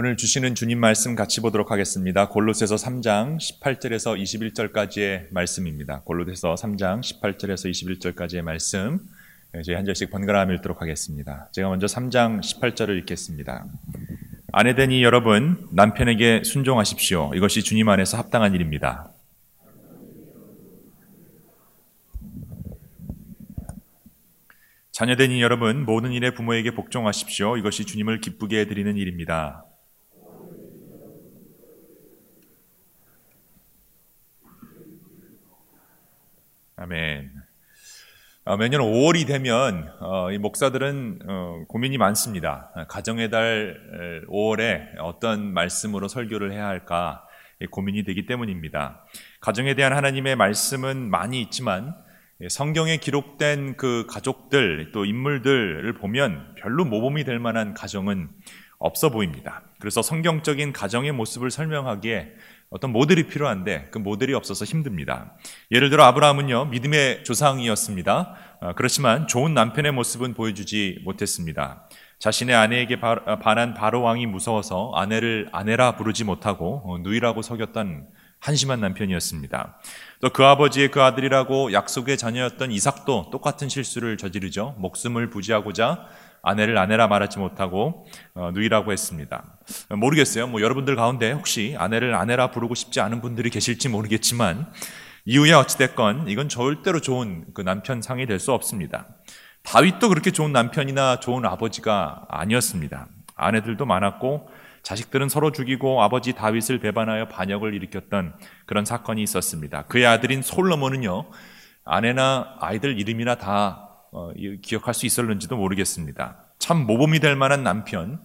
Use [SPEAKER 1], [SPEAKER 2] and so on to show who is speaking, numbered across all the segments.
[SPEAKER 1] 오늘 주시는 주님 말씀 같이 보도록 하겠습니다. 골로새서 3장 18절에서 21절까지의 말씀입니다. 골로새서 3장 18절에서 21절까지의 말씀 네, 저희 한 절씩 번갈아 읽도록 하겠습니다. 제가 먼저 3장 18절을 읽겠습니다. 아내되니 여러분 남편에게 순종하십시오. 이것이 주님 안에서 합당한 일입니다. 자녀되니 여러분 모든 일에 부모에게 복종하십시오. 이것이 주님을 기쁘게 해드리는 일입니다. 아멘. 어, 매년 5월이 되면 어, 이 목사들은 어, 고민이 많습니다. 가정의 달 5월에 어떤 말씀으로 설교를 해야 할까 고민이 되기 때문입니다. 가정에 대한 하나님의 말씀은 많이 있지만 예, 성경에 기록된 그 가족들 또 인물들을 보면 별로 모범이 될 만한 가정은 없어 보입니다. 그래서 성경적인 가정의 모습을 설명하기에 어떤 모델이 필요한데 그 모델이 없어서 힘듭니다. 예를 들어 아브라함은요 믿음의 조상이었습니다. 어, 그렇지만 좋은 남편의 모습은 보여주지 못했습니다. 자신의 아내에게 어, 반한 바로 왕이 무서워서 아내를 아내라 부르지 못하고 어, 누이라고 속였던 한심한 남편이었습니다. 또 그 아버지의 그 아들이라고 약속의 자녀였던 이삭도 똑같은 실수를 저지르죠. 목숨을 부지하고자 아내를 아내라 말하지 못하고 어, 누이라고 했습니다. 모르겠어요. 뭐 여러분들 가운데 혹시 아내를 아내라 부르고 싶지 않은 분들이 계실지 모르겠지만 이후에 어찌됐건 이건 절대로 좋은 그 남편 상이 될 수 없습니다. 다윗도 그렇게 좋은 남편이나 좋은 아버지가 아니었습니다. 아내들도 많았고 자식들은 서로 죽이고 아버지 다윗을 배반하여 반역을 일으켰던 그런 사건이 있었습니다. 그의 아들인 솔로몬은요, 아내나 아이들 이름이나 다 어, 기억할 수 있었는지도 모르겠습니다. 참 모범이 될 만한 남편,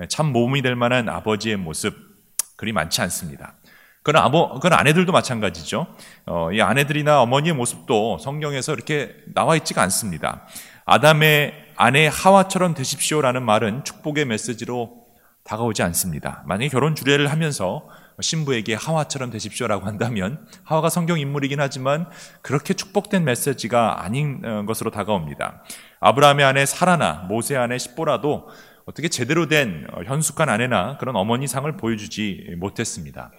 [SPEAKER 1] 예, 참 모범이 될 만한 아버지의 모습, 그리 많지 않습니다. 그건 아버, 그건 아내들도 마찬가지죠. 어, 이 아내들이나 어머니의 모습도 성경에서 이렇게 나와 있지가 않습니다. 아담의 아내 하와처럼 되십시오라는 말은 축복의 메시지로 다가오지 않습니다. 만약에 결혼 주례를 하면서 신부에게 하와처럼 되십시오라고 한다면 하와가 성경 인물이긴 하지만 그렇게 축복된 메시지가 아닌 어, 것으로 다가옵니다. 아브라함의 아내 사라나 모세 아내 십보라도 어떻게 제대로 된 어, 현숙한 아내나 그런 어머니 상을 보여주지 못했습니다.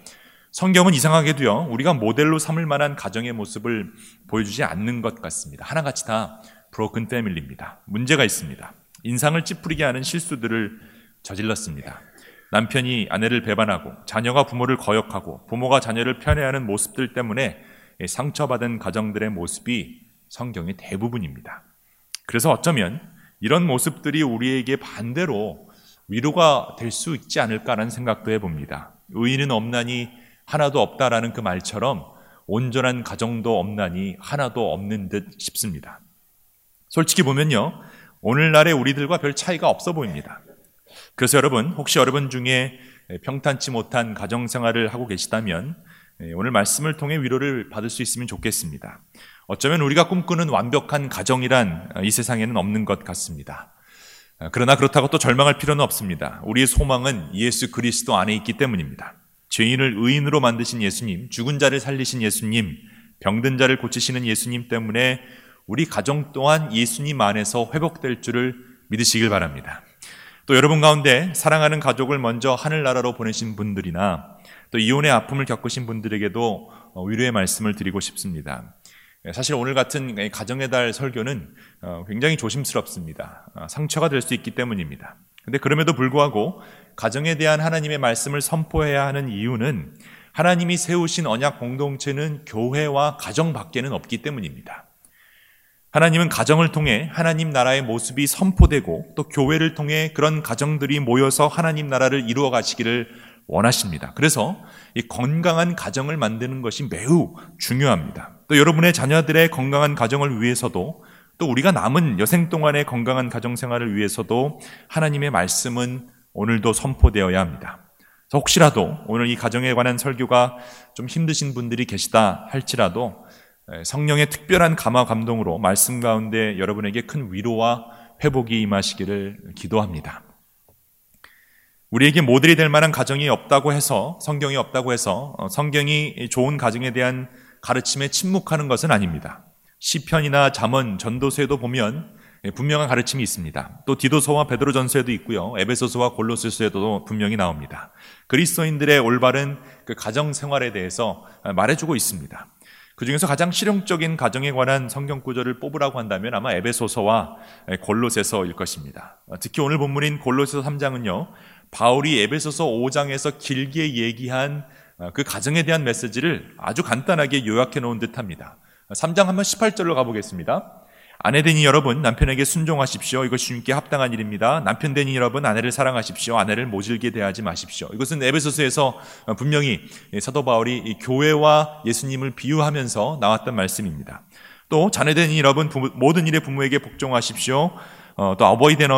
[SPEAKER 1] 성경은 이상하게도요, 우리가 모델로 삼을 만한 가정의 모습을 보여주지 않는 것 같습니다. 하나같이 다 브로큰 패밀리입니다. 문제가 있습니다. 인상을 찌푸리게 하는 실수들을 저질렀습니다. 남편이 아내를 배반하고 자녀가 부모를 거역하고 부모가 자녀를 편애하는 모습들 때문에 상처받은 가정들의 모습이 성경의 대부분입니다. 그래서 어쩌면 이런 모습들이 우리에게 반대로 위로가 될 수 있지 않을까라는 생각도 해봅니다. 의인은 없나니 하나도 없다라는 그 말처럼 온전한 가정도 없나니 하나도 없는 듯 싶습니다. 솔직히 보면요. 오늘날의 우리들과 별 차이가 없어 보입니다. 그래서 여러분, 혹시 여러분 중에 평탄치 못한 가정생활을 하고 계시다면 예, 오늘 말씀을 통해 위로를 받을 수 있으면 좋겠습니다. 어쩌면 우리가 꿈꾸는 완벽한 가정이란 이 세상에는 없는 것 같습니다. 아, 그러나 그렇다고 또 절망할 필요는 없습니다. 우리의 소망은 예수 그리스도 안에 있기 때문입니다. 죄인을 의인으로 만드신 예수님, 죽은 자를 살리신 예수님, 병든 자를 고치시는 예수님 때문에 우리 가정 또한 예수님 안에서 회복될 줄을 믿으시길 바랍니다. 또 여러분 가운데 사랑하는 가족을 먼저 하늘나라로 보내신 분들이나 또 이혼의 아픔을 겪으신 분들에게도 어, 위로의 말씀을 드리고 싶습니다. 예, 사실 오늘 같은 가정의 달 설교는 어, 굉장히 조심스럽습니다. 어, 상처가 될 수 있기 때문입니다. 근데 그럼에도 불구하고 가정에 대한 하나님의 말씀을 선포해야 하는 이유는 하나님이 세우신 언약 공동체는 교회와 가정 밖에는 없기 때문입니다. 하나님은 가정을 통해 하나님 나라의 모습이 선포되고 또 교회를 통해 그런 가정들이 모여서 하나님 나라를 이루어 가시기를 원하십니다. 그래서 이 건강한 가정을 만드는 것이 매우 중요합니다. 또 여러분의 자녀들의 건강한 가정을 위해서도 또 우리가 남은 여생 동안의 건강한 가정 생활을 위해서도 하나님의 말씀은 오늘도 선포되어야 합니다. 혹시라도 오늘 이 가정에 관한 설교가 좀 힘드신 분들이 계시다 할지라도 성령의 특별한 감화 감동으로 말씀 가운데 여러분에게 큰 위로와 회복이 임하시기를 기도합니다. 우리에게 모델이 될 만한 가정이 없다고 해서 성경이 없다고 해서 어, 성경이 좋은 가정에 대한 가르침에 침묵하는 것은 아닙니다. 시편이나 잠언, 전도서에도 보면 예, 분명한 가르침이 있습니다. 또 디도서와 베드로전서에도 있고요. 에베소서와 골로새서에도 분명히 나옵니다. 그리스도인들의 올바른 그 가정 생활에 대해서 말해주고 있습니다. 그 중에서 가장 실용적인 가정에 관한 성경 구절을 뽑으라고 한다면 아마 에베소서와 골로새서일 것입니다. 특히 오늘 본문인 골로새서 3장은요. 바울이 에베소서 5장에서 길게 얘기한 그 가정에 대한 메시지를 아주 간단하게 요약해 놓은 듯합니다. 3장 한번 18절로 가보겠습니다. 아내 되니 여러분 남편에게 순종하십시오. 이것이 주님께 합당한 일입니다. 남편 되니 여러분 아내를 사랑하십시오. 아내를 모질게 대하지 마십시오. 이것은 에베소서에서 분명히 사도 바울이 교회와 예수님을 비유하면서 나왔던 말씀입니다. 또 자녀 되니 여러분 모든 일에 부모에게 복종하십시오. 어, 또 아버지 된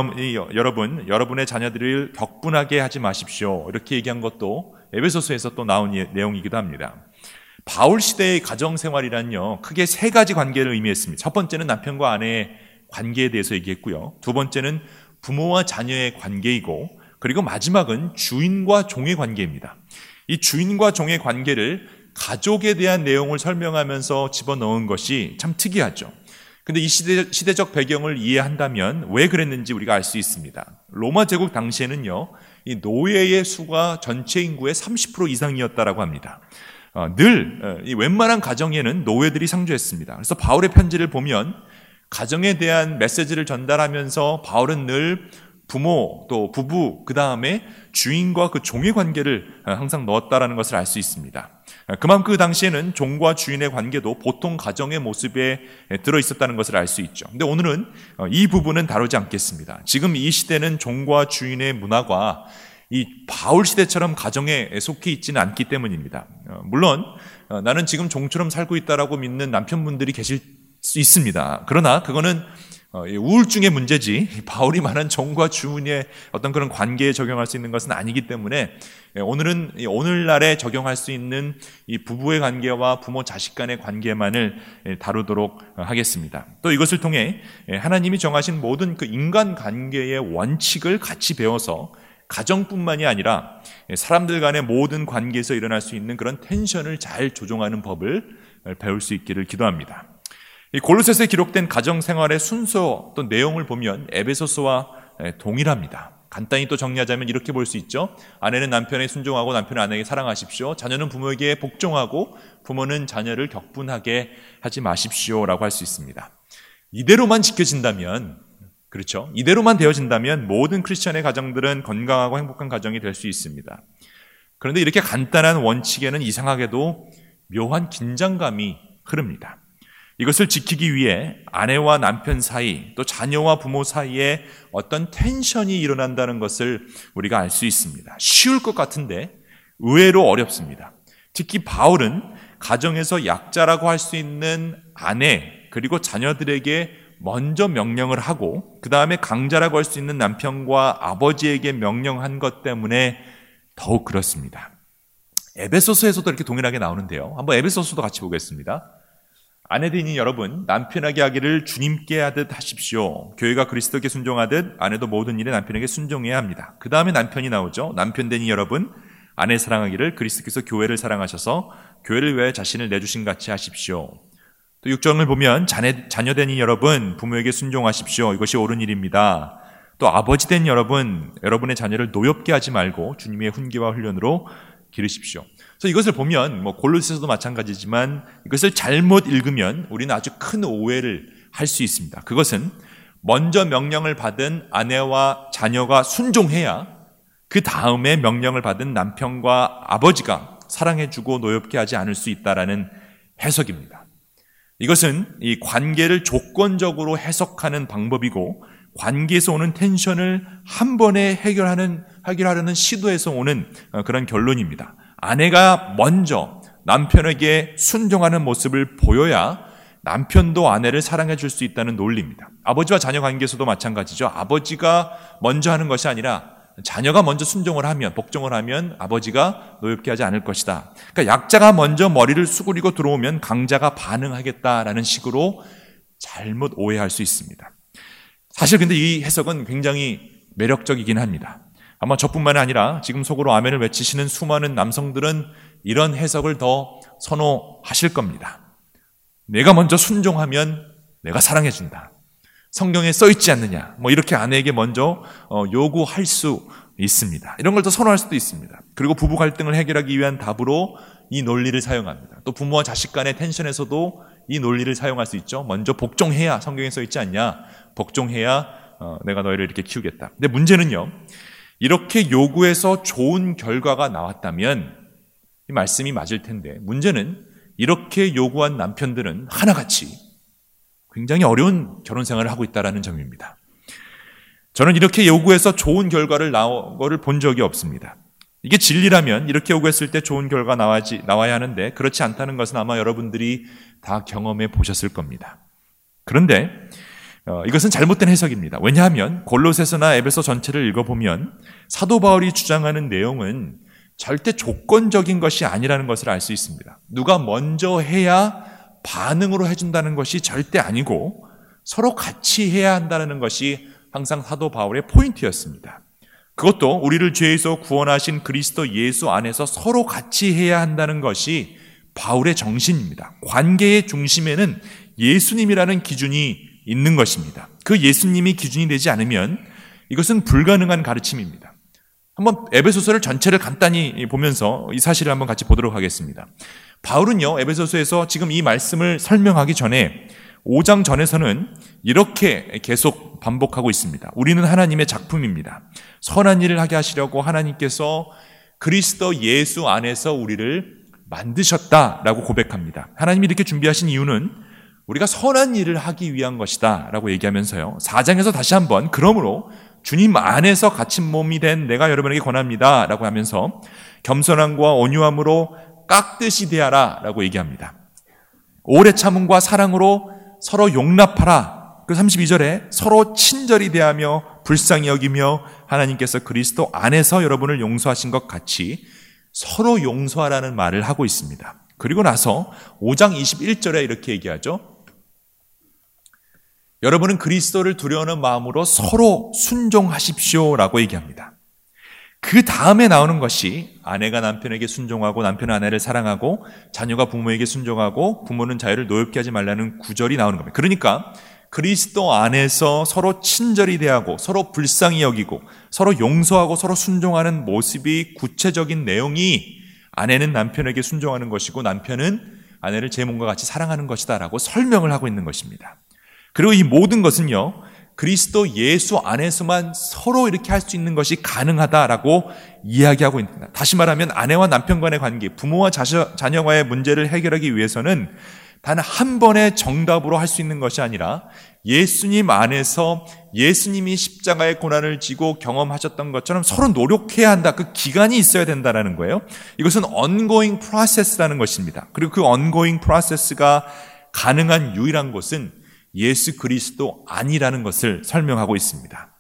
[SPEAKER 1] 여러분 여러분의 자녀들을 격분하게 하지 마십시오. 이렇게 얘기한 것도 에베소서에서 또 나온 예, 내용이기도 합니다. 바울 시대의 가정 생활이란요, 크게 세 가지 관계를 의미했습니다. 첫 번째는 남편과 아내의 관계에 대해서 얘기했고요. 두 번째는 부모와 자녀의 관계이고, 그리고 마지막은 주인과 종의 관계입니다. 이 주인과 종의 관계를 가족에 대한 내용을 설명하면서 집어넣은 것이 참 특이하죠. 근데 이 시대, 시대적 배경을 이해한다면 왜 그랬는지 우리가 알 수 있습니다. 로마 제국 당시에는요, 이 노예의 수가 전체 인구의 30% 이상이었다라고 합니다. 어, 늘 어, 웬만한 가정에는 노예들이 상주했습니다. 그래서 바울의 편지를 보면 가정에 대한 메시지를 전달하면서 바울은 늘 부모 또 부부 그 다음에 주인과 그 종의 관계를 어, 항상 넣었다라는 것을 알 수 있습니다. 그만큼 그 당시에는 종과 주인의 관계도 보통 가정의 모습에 들어 있었다는 것을 알 수 있죠. 근데 오늘은 이 부분은 다루지 않겠습니다. 지금 이 시대는 종과 주인의 문화가 이 바울 시대처럼 가정에 속해 있지는 않기 때문입니다. 어, 물론 어, 나는 지금 종처럼 살고 있다라고 믿는 남편분들이 계실 수 있습니다. 그러나 그거는 어, 우울증의 문제지 바울이 말한 종과 주인의 어떤 그런 관계에 적용할 수 있는 것은 아니기 때문에 예, 오늘은 오늘날에 적용할 수 있는 이 부부의 관계와 부모 자식 간의 관계만을 예, 다루도록 하겠습니다. 또 이것을 통해 예, 하나님이 정하신 모든 그 인간 관계의 원칙을 같이 배워서 가정뿐만이 아니라 사람들 간의 모든 관계에서 일어날 수 있는 그런 텐션을 잘 조종하는 법을 배울 수 있기를 기도합니다. 이 골로새서에 기록된 가정 생활의 순서 또 내용을 보면 에베소서와 동일합니다. 간단히 또 정리하자면 이렇게 볼 수 있죠. 아내는 남편에 순종하고 남편은 아내에게 사랑하십시오. 자녀는 부모에게 복종하고 부모는 자녀를 격분하게 하지 마십시오라고 할 수 있습니다. 이대로만 지켜진다면 그렇죠? 이대로만 되어진다면 모든 크리스천의 가정들은 건강하고 행복한 가정이 될 수 있습니다. 그런데 이렇게 간단한 원칙에는 이상하게도 묘한 긴장감이 흐릅니다. 이것을 지키기 위해 아내와 남편 사이 또 자녀와 부모 사이에 어떤 텐션이 일어난다는 것을 우리가 알 수 있습니다. 쉬울 것 같은데 의외로 어렵습니다. 특히 바울은 가정에서 약자라고 할 수 있는 아내 그리고 자녀들에게 먼저 명령을 하고 그 다음에 강자라고 할 수 있는 남편과 아버지에게 명령한 것 때문에 더욱 그렇습니다. 에베소서에서도 이렇게 동일하게 나오는데요. 한번 에베소서도 같이 보겠습니다. 아내들이 여러분 남편에게 하기를 주님께 하듯 하십시오. 교회가 그리스도께 순종하듯 아내도 모든 일에 남편에게 순종해야 합니다. 그 다음에 남편이 나오죠. 남편되니 여러분 아내 사랑하기를 그리스도께서 교회를 사랑하셔서 교회를 위해 자신을 내주신 같이 하십시오. 또 6절을 보면 자녀, 자녀된 여러분 부모에게 순종하십시오. 이것이 옳은 일입니다. 또 아버지 된 여러분 여러분의 자녀를 노엽게 하지 말고 주님의 훈계와 훈련으로 기르십시오. 그래서 이것을 보면 뭐 골로새서도 마찬가지지만 이것을 잘못 읽으면 우리는 아주 큰 오해를 할 수 있습니다. 그것은 먼저 명령을 받은 아내와 자녀가 순종해야 그 다음에 명령을 받은 남편과 아버지가 사랑해주고 노엽게 하지 않을 수 있다라는 해석입니다. 이것은 이 관계를 조건적으로 해석하는 방법이고 관계에서 오는 텐션을 한 번에 해결하는 해결하려는 시도에서 오는 어, 그런 결론입니다. 아내가 먼저 남편에게 순종하는 모습을 보여야 남편도 아내를 사랑해 줄 수 있다는 논리입니다. 아버지와 자녀 관계에서도 마찬가지죠. 아버지가 먼저 하는 것이 아니라 자녀가 먼저 순종을 하면 복종을 하면 아버지가 노엽게 하지 않을 것이다. 그러니까 약자가 먼저 머리를 수그리고 들어오면 강자가 반응하겠다라는 식으로 잘못 오해할 수 있습니다. 사실 근데 이 해석은 굉장히 매력적이긴 합니다. 아마 저뿐만 아니라 지금 속으로 아멘을 외치시는 수많은 남성들은 이런 해석을 더 선호하실 겁니다. 내가 먼저 순종하면 내가 사랑해준다. 성경에 써 있지 않느냐. 뭐 이렇게 아내에게 먼저 어, 요구할 수 있습니다. 이런 걸 더 선호할 수도 있습니다. 그리고 부부 갈등을 해결하기 위한 답으로 이 논리를 사용합니다. 또 부모와 자식 간의 텐션에서도 이 논리를 사용할 수 있죠. 먼저 복종해야 성경에 써 있지 않냐. 복종해야 어, 내가 너희를 이렇게 키우겠다. 근데 문제는요. 이렇게 요구해서 좋은 결과가 나왔다면 이 말씀이 맞을 텐데 문제는 이렇게 요구한 남편들은 하나같이 굉장히 어려운 결혼 생활을 하고 있다는 점입니다. 저는 이렇게 요구해서 좋은 결과를 나온 거를 본 적이 없습니다. 이게 진리라면 이렇게 요구했을 때 좋은 결과 나와지, 나와야 하는데 그렇지 않다는 것은 아마 여러분들이 다 경험해 보셨을 겁니다. 그런데 어, 이것은 잘못된 해석입니다. 왜냐하면 골로새서나 에베소 전체를 읽어보면 사도 바울이 주장하는 내용은 절대 조건적인 것이 아니라는 것을 알 수 있습니다. 누가 먼저 해야 반응으로 해준다는 것이 절대 아니고 서로 같이 해야 한다는 것이 항상 사도 바울의 포인트였습니다. 그것도 우리를 죄에서 구원하신 그리스도 예수 안에서 서로 같이 해야 한다는 것이 바울의 정신입니다. 관계의 중심에는 예수님이라는 기준이 있는 것입니다. 그 예수님이 기준이 되지 않으면 이것은 불가능한 가르침입니다. 한번 에베소서를 전체를 간단히 보면서 이 사실을 한번 같이 보도록 하겠습니다. 바울은요, 에베소서에서 지금 이 말씀을 설명하기 전에 5장 전에서는 이렇게 계속 반복하고 있습니다. 우리는 하나님의 작품입니다. 선한 일을 하게 하시려고 하나님께서 그리스도 예수 안에서 우리를 만드셨다라고 고백합니다. 하나님이 이렇게 준비하신 이유는 우리가 선한 일을 하기 위한 것이다 라고 얘기하면서요. 4장에서 다시 한번 그러므로 주님 안에서 갇힌 몸이 된 내가 여러분에게 권합니다 라고 하면서 겸손함과 온유함으로 깍듯이 대하라 라고 얘기합니다. 오래 참음과 사랑으로 서로 용납하라. 그 32절에 서로 친절히 대하며 불쌍히 여기며 하나님께서 그리스도 안에서 여러분을 용서하신 것 같이 서로 용서하라는 말을 하고 있습니다. 그리고 나서 5장 21절에 이렇게 얘기하죠. 여러분은 그리스도를 두려워하는 마음으로 서로 순종하십시오라고 얘기합니다. 그 다음에 나오는 것이 아내가 남편에게 순종하고 남편은 아내를 사랑하고 자녀가 부모에게 순종하고 부모는 자유를 노엽게 하지 말라는 구절이 나오는 겁니다. 그러니까 그리스도 안에서 서로 친절히 대하고 서로 불쌍히 여기고 서로 용서하고 서로 순종하는 모습이 구체적인 내용이 아내는 남편에게 순종하는 것이고 남편은 아내를 제 몸과 같이 사랑하는 것이다라고 설명을 하고 있는 것입니다. 그리고 이 모든 것은요, 그리스도 예수 안에서만 서로 이렇게 할 수 있는 것이 가능하다라고 이야기하고 있습니다. 다시 말하면 아내와 남편 간의 관계, 부모와 자녀, 자녀와의 문제를 해결하기 위해서는 단 한 번의 정답으로 할 수 있는 것이 아니라 예수님 안에서 예수님이 십자가의 고난을 지고 경험하셨던 것처럼 서로 노력해야 한다. 그 기간이 있어야 된다라는 거예요. 이것은 ongoing process라는 것입니다. 그리고 그 ongoing process가 가능한 유일한 곳은 예수 그리스도 아니라는 것을 설명하고 있습니다.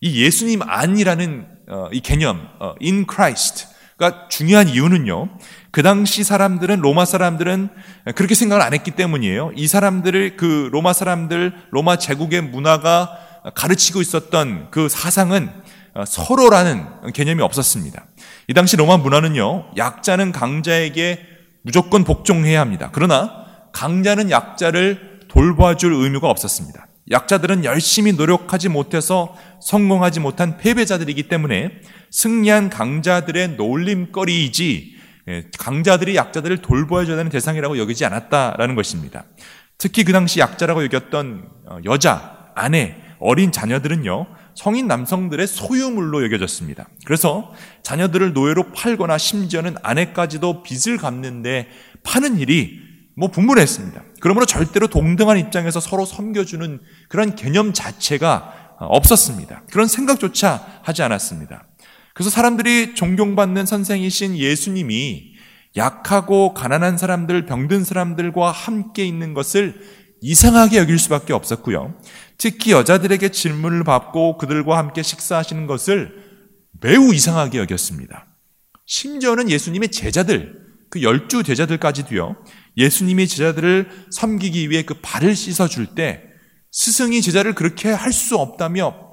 [SPEAKER 1] 이 예수님 아니라는 어, 이 개념, 어, in Christ가 중요한 이유는요. 그 당시 사람들은 로마 사람들은 그렇게 생각을 안 했기 때문이에요. 이 사람들을 그 로마 사람들 로마 제국의 문화가 가르치고 있었던 그 사상은 어, 서로라는 개념이 없었습니다. 이 당시 로마 문화는요. 약자는 강자에게 무조건 복종해야 합니다. 그러나 강자는 약자를 돌봐줄 의무가 없었습니다. 약자들은 열심히 노력하지 못해서 성공하지 못한 패배자들이기 때문에 승리한 강자들의 놀림거리이지 예, 강자들이 약자들을 돌보아줘야 되는 대상이라고 여기지 않았다라는 것입니다. 특히 그 당시 약자라고 여겼던 어, 여자, 아내, 어린 자녀들은요, 성인 남성들의 소유물로 여겨졌습니다. 그래서 자녀들을 노예로 팔거나 심지어는 아내까지도 빚을 갚는데 파는 일이 뭐 분분했습니다. 그러므로 절대로 동등한 입장에서 서로 섬겨주는 그런 개념 자체가 없었습니다. 그런 생각조차 하지 않았습니다. 그래서 사람들이 존경받는 선생이신 예수님이 약하고 가난한 사람들, 병든 사람들과 함께 있는 것을 이상하게 여길 수밖에 없었고요. 특히 여자들에게 질문을 받고 그들과 함께 식사하시는 것을 매우 이상하게 여겼습니다. 심지어는 예수님의 제자들, 그 열두 제자들까지도요, 예수님이 제자들을 섬기기 위해 그 발을 씻어줄 때 스승이 제자를 그렇게 할 수 없다며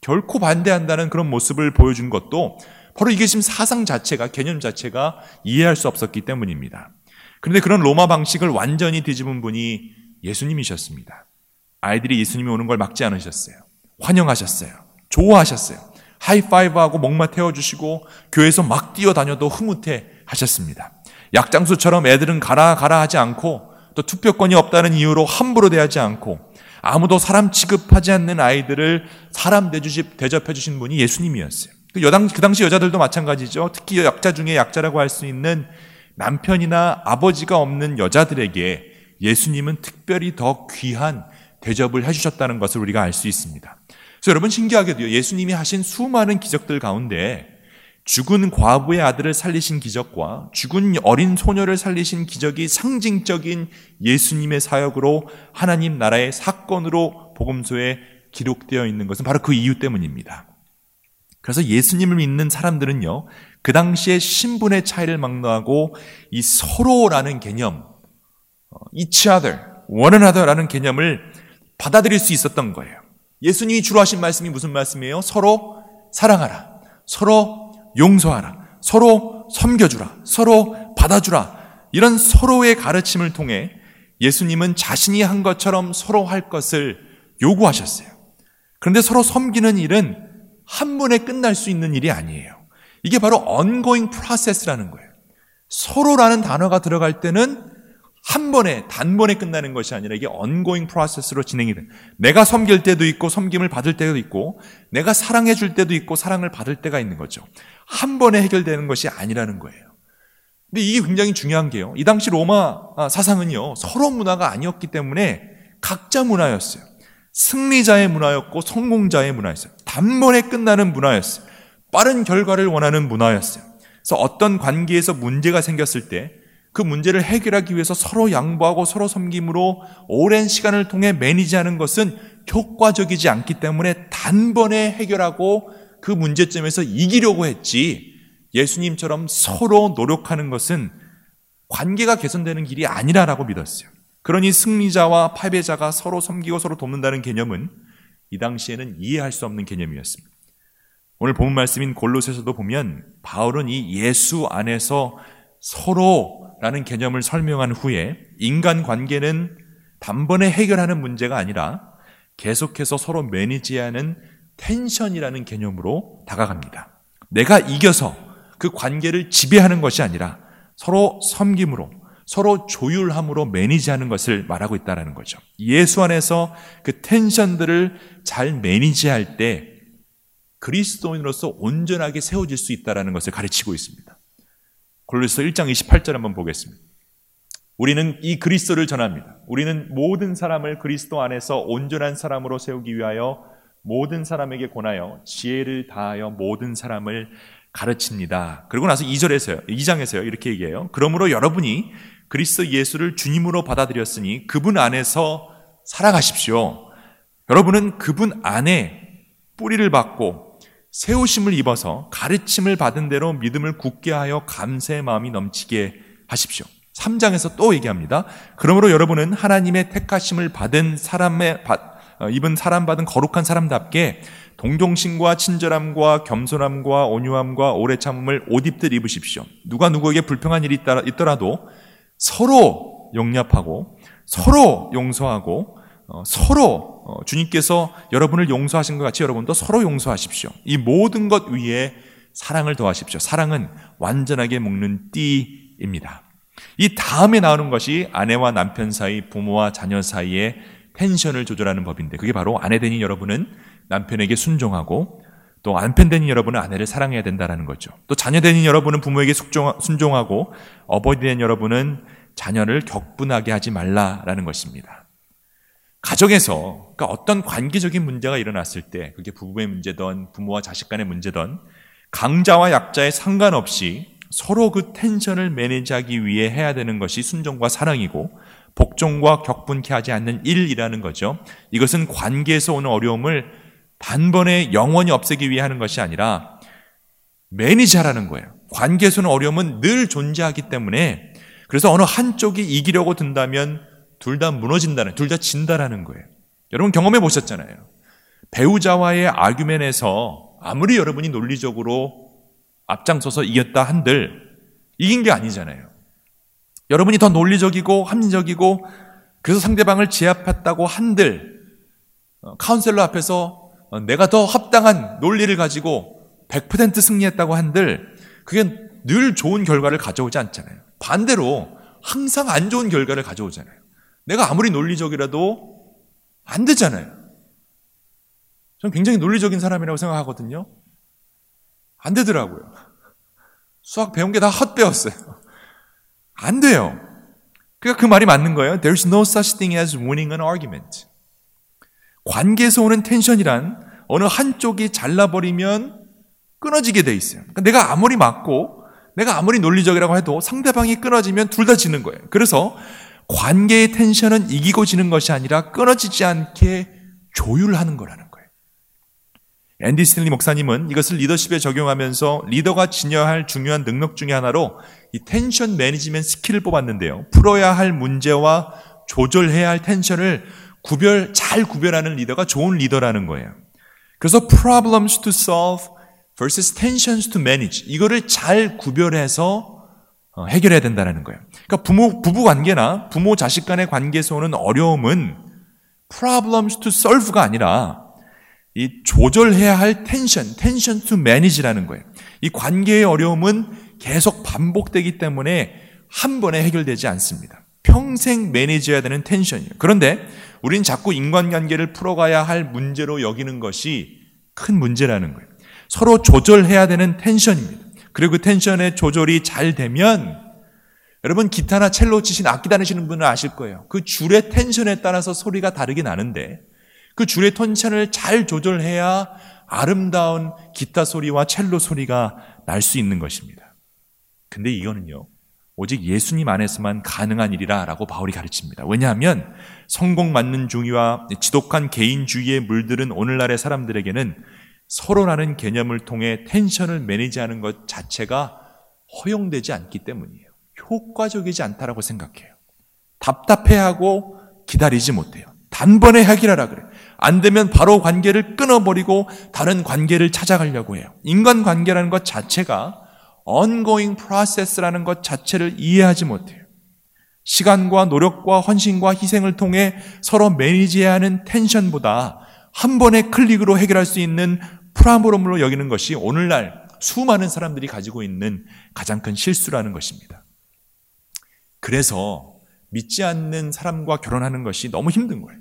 [SPEAKER 1] 결코 반대한다는 그런 모습을 보여준 것도 바로 이게 지금 사상 자체가, 개념 자체가 이해할 수 없었기 때문입니다. 그런데 그런 로마 방식을 완전히 뒤집은 분이 예수님이셨습니다. 아이들이 예수님이 오는 걸 막지 않으셨어요. 환영하셨어요. 좋아하셨어요. 하이파이브하고 목마 태워주시고 교회에서 막 뛰어다녀도 흐뭇해 하셨습니다. 약장수처럼 애들은 가라 가라 하지 않고 또 투표권이 없다는 이유로 함부로 대하지 않고 아무도 사람 취급하지 않는 아이들을 사람 대접해 주신 분이 예수님이었어요. 그, 여당, 그 당시 여자들도 마찬가지죠. 특히 약자 중에 약자라고 할 수 있는 남편이나 아버지가 없는 여자들에게 예수님은 특별히 더 귀한 대접을 해주셨다는 것을 우리가 알 수 있습니다. 그래서 여러분 신기하게도요. 예수님이 하신 수많은 기적들 가운데 죽은 과부의 아들을 살리신 기적과 죽은 어린 소녀를 살리신 기적이 상징적인 예수님의 사역으로 하나님 나라의 사건으로 복음서에 기록되어 있는 것은 바로 그 이유 때문입니다. 그래서 예수님을 믿는 사람들은요, 그 당시에 신분의 차이를 막론하고 이 서로라는 개념, 어, each other, one another라는 개념을 받아들일 수 있었던 거예요. 예수님이 주로 하신 말씀이 무슨 말씀이에요? 서로 사랑하라. 서로 용서하라. 서로 섬겨주라. 서로 받아주라. 이런 서로의 가르침을 통해 예수님은 자신이 한 것처럼 서로 할 것을 요구하셨어요. 그런데 서로 섬기는 일은 한 번에 끝날 수 있는 일이 아니에요. 이게 바로 ongoing process라는 거예요. 서로라는 단어가 들어갈 때는 한 번에 단번에 끝나는 것이 아니라 이게 ongoing process로 진행이 돼. 내가 섬길 때도 있고 섬김을 받을 때도 있고 내가 사랑해 줄 때도 있고 사랑을 받을 때가 있는 거죠. 한 번에 해결되는 것이 아니라는 거예요. 근데 이게 굉장히 중요한 게요. 이 당시 로마 아, 사상은요. 서로 문화가 아니었기 때문에 각자 문화였어요. 승리자의 문화였고 성공자의 문화였어요. 단번에 끝나는 문화였어요. 빠른 결과를 원하는 문화였어요. 그래서 어떤 관계에서 문제가 생겼을 때 그 문제를 해결하기 위해서 서로 양보하고 서로 섬김으로 오랜 시간을 통해 매니지하는 것은 효과적이지 않기 때문에 단번에 해결하고 그 문제점에서 이기려고 했지 예수님처럼 서로 노력하는 것은 관계가 개선되는 길이 아니라라고 믿었어요. 그러니 승리자와 패배자가 서로 섬기고 서로 돕는다는 개념은 이 당시에는 이해할 수 없는 개념이었습니다. 오늘 본 말씀인 골로새서도 보면 바울은 이 예수 안에서 서로 라는 개념을 설명한 후에 인간 관계는 단번에 해결하는 문제가 아니라 계속해서 서로 매니지하는 텐션이라는 개념으로 다가갑니다. 내가 이겨서 그 관계를 지배하는 것이 아니라 서로 섬김으로 서로 조율함으로 매니지하는 것을 말하고 있다는 거죠. 예수 안에서 그 텐션들을 잘 매니지할 때 그리스도인으로서 온전하게 세워질 수 있다는 것을 가르치고 있습니다. 골로새 1장 28절 한번 보겠습니다. 우리는 이 그리스도를 전합니다. 우리는 모든 사람을 그리스도 안에서 온전한 사람으로 세우기 위하여 모든 사람에게 권하여 지혜를 다하여 모든 사람을 가르칩니다. 그리고 나서 2절에서요. 2장에서요. 이렇게 얘기해요. 그러므로 여러분이 그리스도 예수를 주님으로 받아들였으니 그분 안에서 살아가십시오. 여러분은 그분 안에 뿌리를 받고 세우심을 입어서 가르침을 받은 대로 믿음을 굳게 하여 감사의 마음이 넘치게 하십시오. 3장에서 또 얘기합니다. 그러므로 여러분은 하나님의 택하심을 받은 사람의 어, 입은 사람 받은 거룩한 사람답게 동정심과 친절함과 겸손함과 온유함과 오래 참음을 옷 입듯 입으십시오. 누가 누구에게 불평한 일이 있더라도 서로 용납하고 서로 용서하고 어, 서로 어, 주님께서 여러분을 용서하신 것 같이 여러분도 서로 용서하십시오. 이 모든 것 위에 사랑을 더하십시오. 사랑은 완전하게 묶는 띠입니다. 이 다음에 나오는 것이 아내와 남편 사이, 부모와 자녀 사이의 텐션을 조절하는 법인데 그게 바로 아내 되니 여러분은 남편에게 순종하고 또 남편 되는 여러분은 아내를 사랑해야 된다는 거죠. 또 자녀 되는 여러분은 부모에게 순종하고 어버이 된 여러분은 자녀를 격분하게 하지 말라라는 것입니다. 가정에서 그러니까 어떤 관계적인 문제가 일어났을 때 그게 부부의 문제든 부모와 자식 간의 문제든 강자와 약자에 상관없이 서로 그 텐션을 매니지하기 위해 해야 되는 것이 순종과 사랑이고 복종과 격분케 하지 않는 일이라는 거죠. 이것은 관계에서 오는 어려움을 단번에 영원히 없애기 위해 하는 것이 아니라 매니지하라는 거예요. 관계에서는 어려움은 늘 존재하기 때문에 그래서 어느 한쪽이 이기려고 든다면 둘 다 무너진다는, 둘 다 진다라는 거예요. 여러분 경험해 보셨잖아요. 배우자와의 아규멘에서 아무리 여러분이 논리적으로 앞장서서 이겼다 한들 이긴 게 아니잖아요. 여러분이 더 논리적이고 합리적이고 그래서 상대방을 제압했다고 한들 어, 카운셀러 앞에서 어, 내가 더 합당한 논리를 가지고 100% 승리했다고 한들 그게 늘 좋은 결과를 가져오지 않잖아요. 반대로 항상 안 좋은 결과를 가져오잖아요. 내가 아무리 논리적이라도 안 되잖아요. 저는 굉장히 논리적인 사람이라고 생각하거든요. 안 되더라고요. 수학 배운 게 다 헛배웠어요. 안 돼요. 그러니까 그 말이 맞는 거예요. There's no such thing as winning an argument. 관계에서 오는 tension이란 어느 한쪽이 잘라버리면 끊어지게 돼 있어요. 그러니까 내가 아무리 맞고 내가 아무리 논리적이라고 해도 상대방이 끊어지면 둘 다 지는 거예요. 그래서 관계의 tension은 이기고 지는 것이 아니라 끊어지지 않게 조율하는 거라는 거예요. 앤디 스탠리 목사님은 이것을 리더십에 적용하면서 리더가 지녀야 할 중요한 능력 중의 하나로 이 tension management skill을 뽑았는데요. 풀어야 할 문제와 조절해야 할 tension을 구별, 잘 구별하는 리더가 좋은 리더라는 거예요. 그래서 problems to solve versus tensions to manage. 이거를 잘 구별해서 어, 해결해야 된다는 거예요. 그러니까 부모, 부부 관계나 부모 자식 간의 관계에서 오는 어려움은 problems to solve가 아니라 이 조절해야 할 tension, tension to manage라는 거예요. 이 관계의 어려움은 계속 반복되기 때문에 한 번에 해결되지 않습니다. 평생 매니지해야 되는 텐션이에요. 그런데 우린 자꾸 인간관계를 풀어가야 할 문제로 여기는 것이 큰 문제라는 거예요. 서로 조절해야 되는 텐션입니다. 그리고 그 텐션의 조절이 잘 되면 여러분 기타나 첼로 치신 악기 다니시는 분은 아실 거예요. 그 줄의 텐션에 따라서 소리가 다르게 나는데 그 줄의 텐션을 잘 조절해야 아름다운 기타 소리와 첼로 소리가 날 수 있는 것입니다. 근데 이거는요. 오직 예수님 안에서만 가능한 일이라라고 바울이 가르칩니다. 왜냐하면 성공 맞는 중의와 지독한 개인주의에 물들은 오늘날의 사람들에게는 서로라는 개념을 통해 텐션을 매니지하는 것 자체가 허용되지 않기 때문이에요. 효과적이지 않다라고 생각해요. 답답해하고 기다리지 못해요. 단번에 해결하라 그래. 안 되면 바로 관계를 끊어버리고 다른 관계를 찾아가려고 해요. 인간 관계라는 것 자체가 ongoing process라는 것 자체를 이해하지 못해요. 시간과 노력과 헌신과 희생을 통해 서로 매니지해야 하는 텐션보다 한 번의 클릭으로 해결할 수 있는 프라모롬으로 여기는 것이 오늘날 수많은 사람들이 가지고 있는 가장 큰 실수라는 것입니다. 그래서 믿지 않는 사람과 결혼하는 것이 너무 힘든 거예요.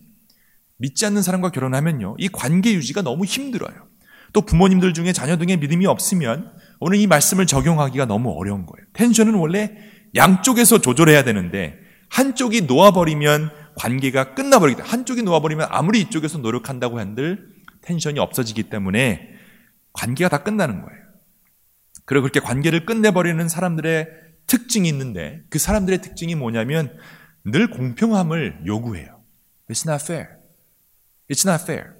[SPEAKER 1] 믿지 않는 사람과 결혼하면요. 이 관계 유지가 너무 힘들어요. 또 부모님들 중에 자녀 등의 믿음이 없으면 오늘 이 말씀을 적용하기가 너무 어려운 거예요. 텐션은 원래 양쪽에서 조절해야 되는데 한쪽이 놓아버리면 관계가 끝나버리겠다. 한쪽이 놓아버리면 아무리 이쪽에서 노력한다고 한들 텐션이 없어지기 때문에 관계가 다 끝나는 거예요. 그리고 그렇게 관계를 끝내버리는 사람들의 특징이 있는데 그 사람들의 특징이 뭐냐면 늘 공평함을 요구해요. It's not fair. It's not fair.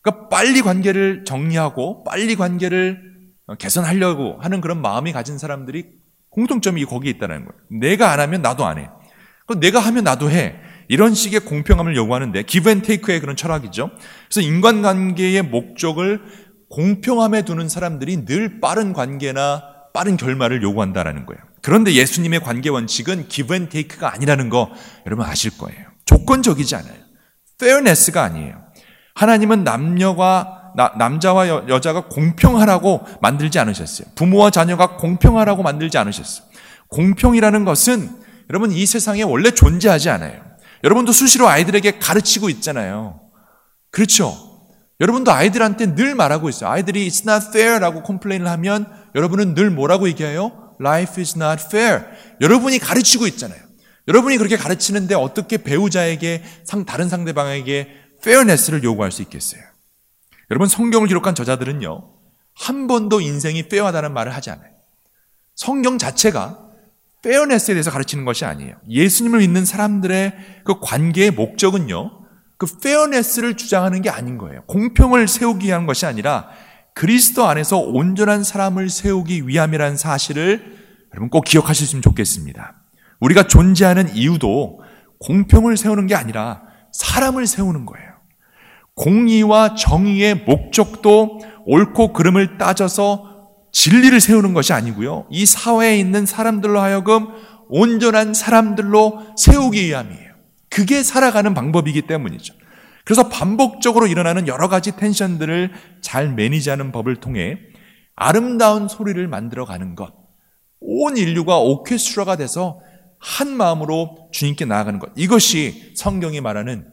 [SPEAKER 1] 그러니까 빨리 관계를 정리하고 빨리 관계를 개선하려고 하는 그런 마음이 가진 사람들이 공통점이 거기에 있다는 거예요. 내가 안 하면 나도 안 해. 내가 하면 나도 해. 이런 식의 공평함을 요구하는데 give and take의 그런 철학이죠. 그래서 인간관계의 목적을 공평함에 두는 사람들이 늘 빠른 관계나 빠른 결말을 요구한다라는 거예요. 그런데 예수님의 관계 원칙은 give and take가 아니라는 거 여러분 아실 거예요. 조건적이지 않아요. fairness가 아니에요. 하나님은 남녀가 나, 남자와 여, 여자가 공평하라고 만들지 않으셨어요. 부모와 자녀가 공평하라고 만들지 않으셨어요. 공평이라는 것은 여러분 이 세상에 원래 존재하지 않아요. 여러분도 수시로 아이들에게 가르치고 있잖아요. 그렇죠? 여러분도 아이들한테 늘 말하고 있어요. 아이들이 it's not fair라고 complain을 하면 여러분은 늘 뭐라고 얘기해요? Life is not fair. 여러분이 가르치고 있잖아요. 여러분이 그렇게 가르치는데 어떻게 배우자에게 상 다른 상대방에게 fairness를 요구할 수 있겠어요? 여러분 성경을 기록한 저자들은요. 한 번도 인생이 페어하다는 말을 하지 않아요. 성경 자체가 페어네스에 대해서 가르치는 것이 아니에요. 예수님을 믿는 사람들의 그 관계의 목적은요. 그 페어네스를 주장하는 게 아닌 거예요. 공평을 세우기 위한 것이 아니라 그리스도 안에서 온전한 사람을 세우기 위함이라는 사실을 여러분 꼭 기억하셨으면 좋겠습니다. 우리가 존재하는 이유도 공평을 세우는 게 아니라 사람을 세우는 거예요. 공의와 정의의 목적도 옳고 그름을 따져서 진리를 세우는 것이 아니고요. 이 사회에 있는 사람들로 하여금 온전한 사람들로 세우기 위함이에요. 그게 살아가는 방법이기 때문이죠. 그래서 반복적으로 일어나는 여러 가지 텐션들을 잘 매니지하는 법을 통해 아름다운 소리를 만들어 가는 것. 온 인류가 오케스트라가 돼서 한 마음으로 주님께 나아가는 것. 이것이 성경이 말하는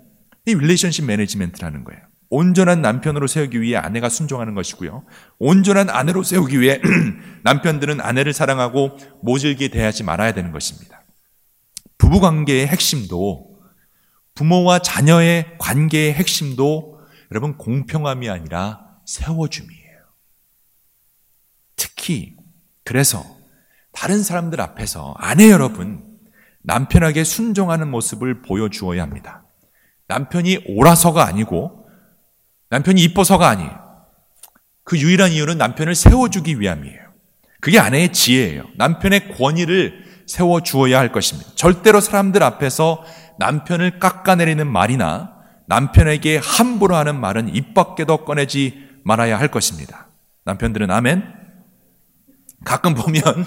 [SPEAKER 1] 이 relationship management라는 거예요. 온전한 남편으로 세우기 위해 아내가 순종하는 것이고요. 온전한 아내로 세우기 위해 남편들은 아내를 사랑하고 모질게 대하지 말아야 되는 것입니다. 부부 관계의 핵심도 부모와 자녀의 관계의 핵심도 여러분 공평함이 아니라 세워줌이에요. 특히 그래서 다른 사람들 앞에서 아내 여러분 남편에게 순종하는 모습을 보여주어야 합니다. 남편이 옳아서가 아니고 남편이 이뻐서가 아니에요. 그 유일한 이유는 남편을 세워주기 위함이에요. 그게 아내의 지혜예요. 남편의 권위를 세워주어야 할 것입니다. 절대로 사람들 앞에서 남편을 깎아내리는 말이나 남편에게 함부로 하는 말은 입 밖에도 꺼내지 말아야 할 것입니다. 남편들은 아멘? 가끔 보면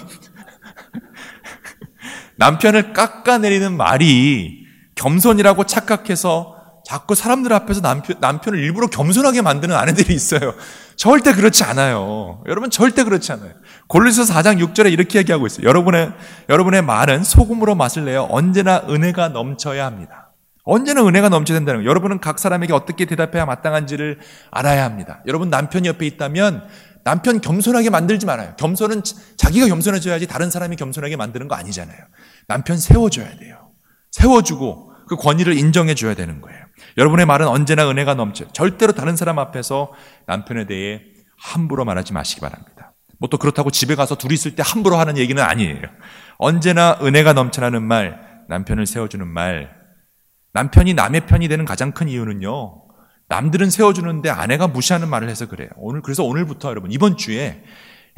[SPEAKER 1] 남편을 깎아내리는 말이 겸손이라고 착각해서 자꾸 사람들 앞에서 남편, 남편을 일부러 겸손하게 만드는 아내들이 있어요. 절대 그렇지 않아요. 여러분 절대 그렇지 않아요. 골리서 4장 6절에 이렇게 얘기하고 있어요. 여러분의, 여러분의 말은 소금으로 맛을 내어 언제나 은혜가 넘쳐야 합니다. 언제나 은혜가 넘쳐야 된다는 거예요. 여러분은 각 사람에게 어떻게 대답해야 마땅한지를 알아야 합니다. 여러분 남편이 옆에 있다면 남편 겸손하게 만들지 말아요. 겸손은 자기가 겸손해져야지 다른 사람이 겸손하게 만드는 거 아니잖아요. 남편 세워줘야 돼요. 세워주고 그 권위를 인정해 줘야 되는 거예요. 여러분의 말은 언제나 은혜가 넘쳐. 절대로 다른 사람 앞에서 남편에 대해 함부로 말하지 마시기 바랍니다. 뭐 또 그렇다고 집에 가서 둘이 있을 때 함부로 하는 얘기는 아니에요. 언제나 은혜가 넘쳐나는 말, 남편을 세워주는 말, 남편이 남의 편이 되는 가장 큰 이유는요. 남들은 세워주는데 아내가 무시하는 말을 해서 그래요. 오늘, 그래서 오늘부터 여러분, 이번 주에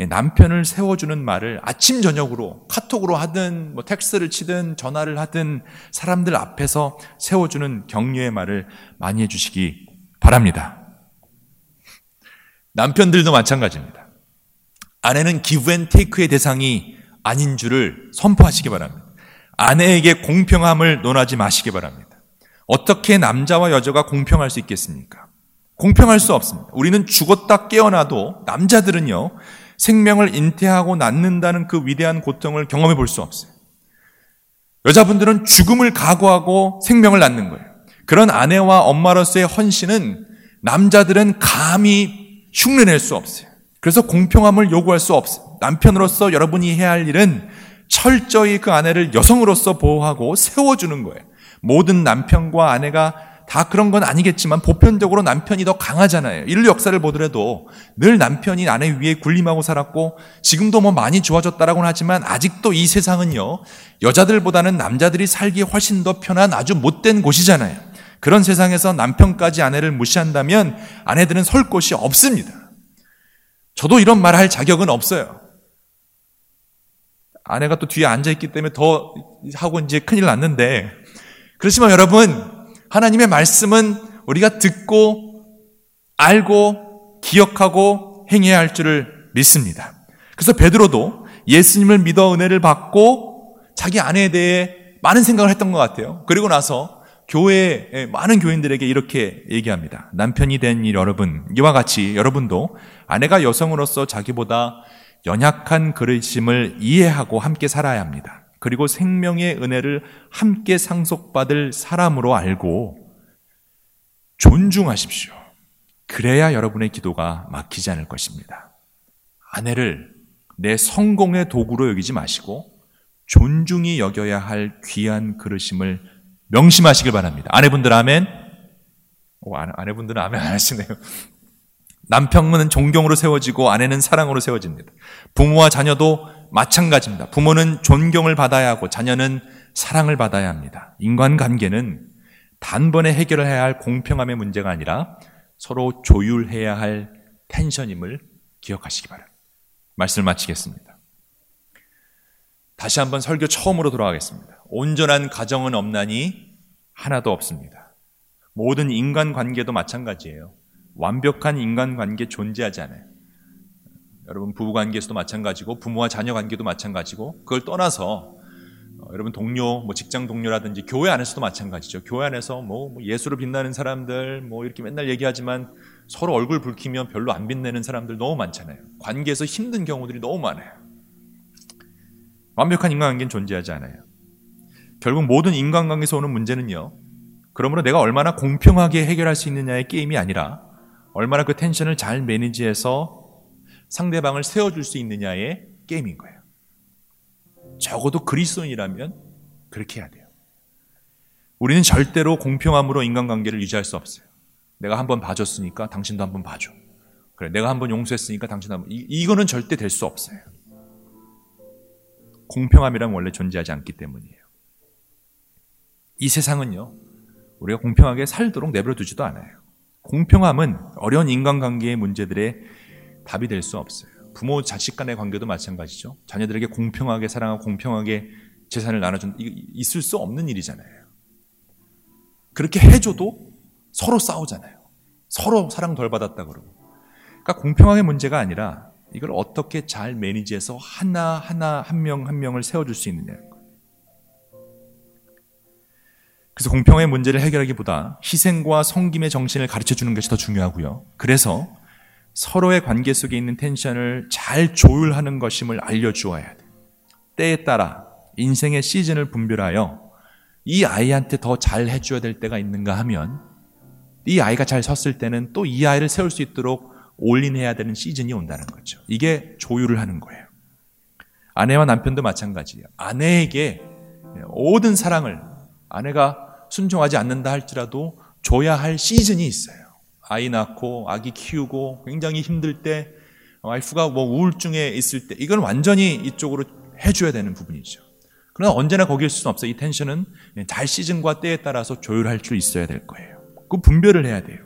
[SPEAKER 1] 남편을 세워주는 말을 아침, 저녁으로 카톡으로 하든, 뭐 텍스트를 치든, 전화를 하든 사람들 앞에서 세워주는 격려의 말을 많이 해주시기 바랍니다. 남편들도 마찬가지입니다. 아내는 give and take의 대상이 아닌 줄을 선포하시기 바랍니다. 아내에게 공평함을 논하지 마시기 바랍니다. 어떻게 남자와 여자가 공평할 수 있겠습니까? 공평할 수 없습니다. 우리는 죽었다 깨어나도 남자들은요, 생명을 잉태하고 낳는다는 그 위대한 고통을 경험해 볼 수 없어요. 여자분들은 죽음을 각오하고 생명을 낳는 거예요. 그런 아내와 엄마로서의 헌신은 남자들은 감히 흉내낼 수 없어요. 그래서 공평함을 요구할 수 없어요. 남편으로서 여러분이 해야 할 일은 철저히 그 아내를 여성으로서 보호하고 세워주는 거예요. 모든 남편과 아내가 다 그런 건 아니겠지만 보편적으로 남편이 더 강하잖아요. 인류 역사를 보더라도 늘 남편이 아내 위에 군림하고 살았고 지금도 뭐 많이 좋아졌다라고는 하지만 아직도 이 세상은요. 여자들보다는 남자들이 살기 훨씬 더 편한 아주 못된 곳이잖아요. 그런 세상에서 남편까지 아내를 무시한다면 아내들은 설 곳이 없습니다. 저도 이런 말 할 자격은 없어요. 아내가 또 뒤에 앉아있기 때문에 더 하고 이제 큰일 났는데 그렇지만 여러분, 하나님의 말씀은 우리가 듣고 알고 기억하고 행해야 할 줄을 믿습니다. 그래서 베드로도 예수님을 믿어 은혜를 받고 자기 아내에 대해 많은 생각을 했던 것 같아요. 그리고 나서 교회 많은 교인들에게 이렇게 얘기합니다. 남편이 된이 여러분, 이와 같이 여러분도 아내가 여성으로서 자기보다 연약한 그릇임을 이해하고 함께 살아야 합니다. 그리고 생명의 은혜를 함께 상속받을 사람으로 알고 존중하십시오. 그래야 여러분의 기도가 막히지 않을 것입니다. 아내를 내 성공의 도구로 여기지 마시고 존중이 여겨야 할 귀한 그릇임을 명심하시길 바랍니다. 아내분들 아멘? 오, 아내분들은 아멘 안 하시네요. 남편은 존경으로 세워지고 아내는 사랑으로 세워집니다. 부모와 자녀도 마찬가지입니다. 부모는 존경을 받아야 하고 자녀는 사랑을 받아야 합니다. 인간관계는 단번에 해결해야 할 공평함의 문제가 아니라 서로 조율해야 할 텐션임을 기억하시기 바랍니다. 말씀을 마치겠습니다. 다시 한번 설교 처음으로 돌아가겠습니다. 온전한 가정은 없나니 하나도 없습니다. 모든 인간 관계도 마찬가지예요. 완벽한 인간관계 존재하지 않아요. 여러분 부부 관계에서도 마찬가지고 부모와 자녀 관계도 마찬가지고 그걸 떠나서 어, 여러분 동료, 뭐 직장 동료라든지 교회 안에서도 마찬가지죠. 교회 안에서 뭐, 뭐 예수로 빛나는 사람들, 뭐 이렇게 맨날 얘기하지만 서로 얼굴 붉히면 별로 안 빛내는 사람들 너무 많잖아요. 관계에서 힘든 경우들이 너무 많아요. 완벽한 인간관계는 존재하지 않아요. 결국 모든 인간관계에서 오는 문제는요. 그러므로 내가 얼마나 공평하게 해결할 수 있느냐의 게임이 아니라 얼마나 그 텐션을 잘 매니지해서 상대방을 세워줄 수 있느냐의 게임인 거예요. 적어도 그리스도인이라면 그렇게 해야 돼요. 우리는 절대로 공평함으로 인간관계를 유지할 수 없어요. 내가 한 번 봐줬으니까 당신도 한 번 봐줘. 그래, 내가 한 번 용서했으니까 당신도 한 번. 이, 이거는 절대 될 수 없어요. 공평함이란 원래 존재하지 않기 때문이에요. 이 세상은요, 우리가 공평하게 살도록 내버려 두지도 않아요. 공평함은 어려운 인간관계의 문제들의 답이 될 수 없어요. 부모 자식 간의 관계도 마찬가지죠. 자녀들에게 공평하게 사랑하고 공평하게 재산을 나눠준 있을 수 없는 일이잖아요. 그렇게 해줘도 서로 싸우잖아요. 서로 사랑 덜 받았다 그러고. 그러니까 공평하게 문제가 아니라 이걸 어떻게 잘 매니지해서 하나 하나 한 명한 명을 세워줄 수 있느냐. 그래서 공평의 문제를 해결하기보다 희생과 섬김의 정신을 가르쳐 주는 것이 더 중요하고요. 그래서 서로의 관계 속에 있는 텐션을 잘 조율하는 것임을 알려주어야 돼. 때에 따라 인생의 시즌을 분별하여 이 아이한테 더 잘 해줘야 될 때가 있는가 하면 이 아이가 잘 섰을 때는 또 이 아이를 세울 수 있도록 올인해야 되는 시즌이 온다는 거죠. 이게 조율을 하는 거예요. 아내와 남편도 마찬가지예요. 아내에게 모든 사랑을 아내가 순종하지 않는다 할지라도 줘야 할 시즌이 있어요. 아이 낳고 아기 키우고 굉장히 힘들 때 와이프가 뭐 우울증에 있을 때 이건 완전히 이쪽으로 해줘야 되는 부분이죠. 그러나 언제나 있을 수는 없어요. 이 텐션은 잘 시즌과 때에 따라서 조율할 줄 있어야 될 거예요. 그 분별을 해야 돼요.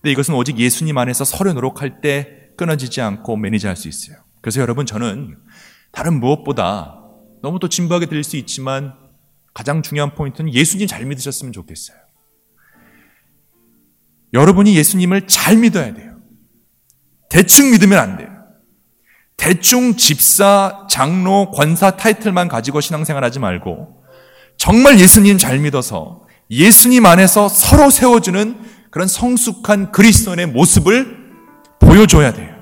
[SPEAKER 1] 근데 이것은 오직 예수님 안에서 서로 노력할 때 끊어지지 않고 매니지할 수 있어요. 그래서 여러분 저는 다른 무엇보다 너무 또 진부하게 들릴 수 있지만 가장 중요한 포인트는 예수님 잘 믿으셨으면 좋겠어요. 여러분이 예수님을 잘 믿어야 돼요. 대충 믿으면 안 돼요. 대충 집사, 장로, 권사 타이틀만 가지고 신앙생활 하지 말고 정말 예수님 잘 믿어서 예수님 안에서 서로 세워주는 그런 성숙한 그리스도인의 모습을 보여줘야 돼요.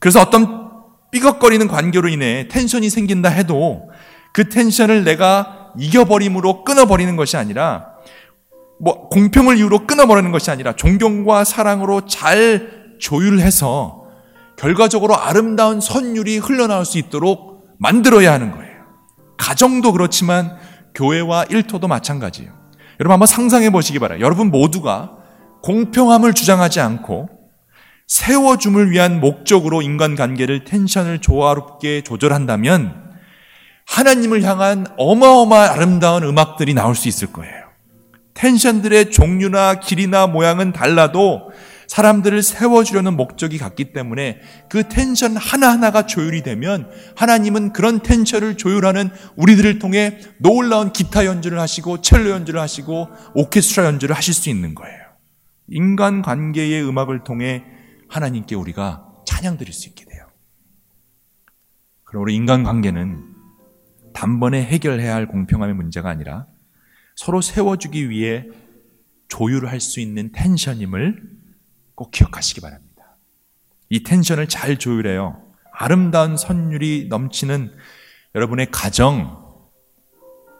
[SPEAKER 1] 그래서 어떤 삐걱거리는 관계로 인해 텐션이 생긴다 해도 그 텐션을 내가 이겨버림으로 끊어버리는 것이 아니라 뭐 공평을 이유로 끊어버리는 것이 아니라 존경과 사랑으로 잘 조율해서 결과적으로 아름다운 선율이 흘러나올 수 있도록 만들어야 하는 거예요. 가정도 그렇지만 교회와 일터도 마찬가지예요. 여러분 한번 상상해 보시기 바라요. 여러분 모두가 공평함을 주장하지 않고 세워줌을 위한 목적으로 인간관계를 텐션을 조화롭게 조절한다면 하나님을 향한 어마어마 아름다운 음악들이 나올 수 있을 거예요. 텐션들의 종류나 길이나 모양은 달라도 사람들을 세워주려는 목적이 같기 때문에 그 텐션 하나하나가 조율이 되면 하나님은 그런 텐션을 조율하는 우리들을 통해 놀라운 기타 연주를 하시고 첼로 연주를 하시고 오케스트라 연주를 하실 수 있는 거예요. 인간 관계의 음악을 통해 하나님께 우리가 찬양 드릴 수 있게 돼요. 그러므로 인간 관계는 단번에 해결해야 할 공평함의 문제가 아니라 서로 세워주기 위해 조율을 할수 있는 텐션임을 꼭 기억하시기 바랍니다. 이 텐션을 잘 조율해요. 아름다운 선율이 넘치는 여러분의 가정,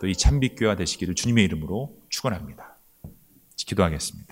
[SPEAKER 1] 또 이 참빛교회가 되시기를 주님의 이름으로 축원합니다. 기도하겠습니다.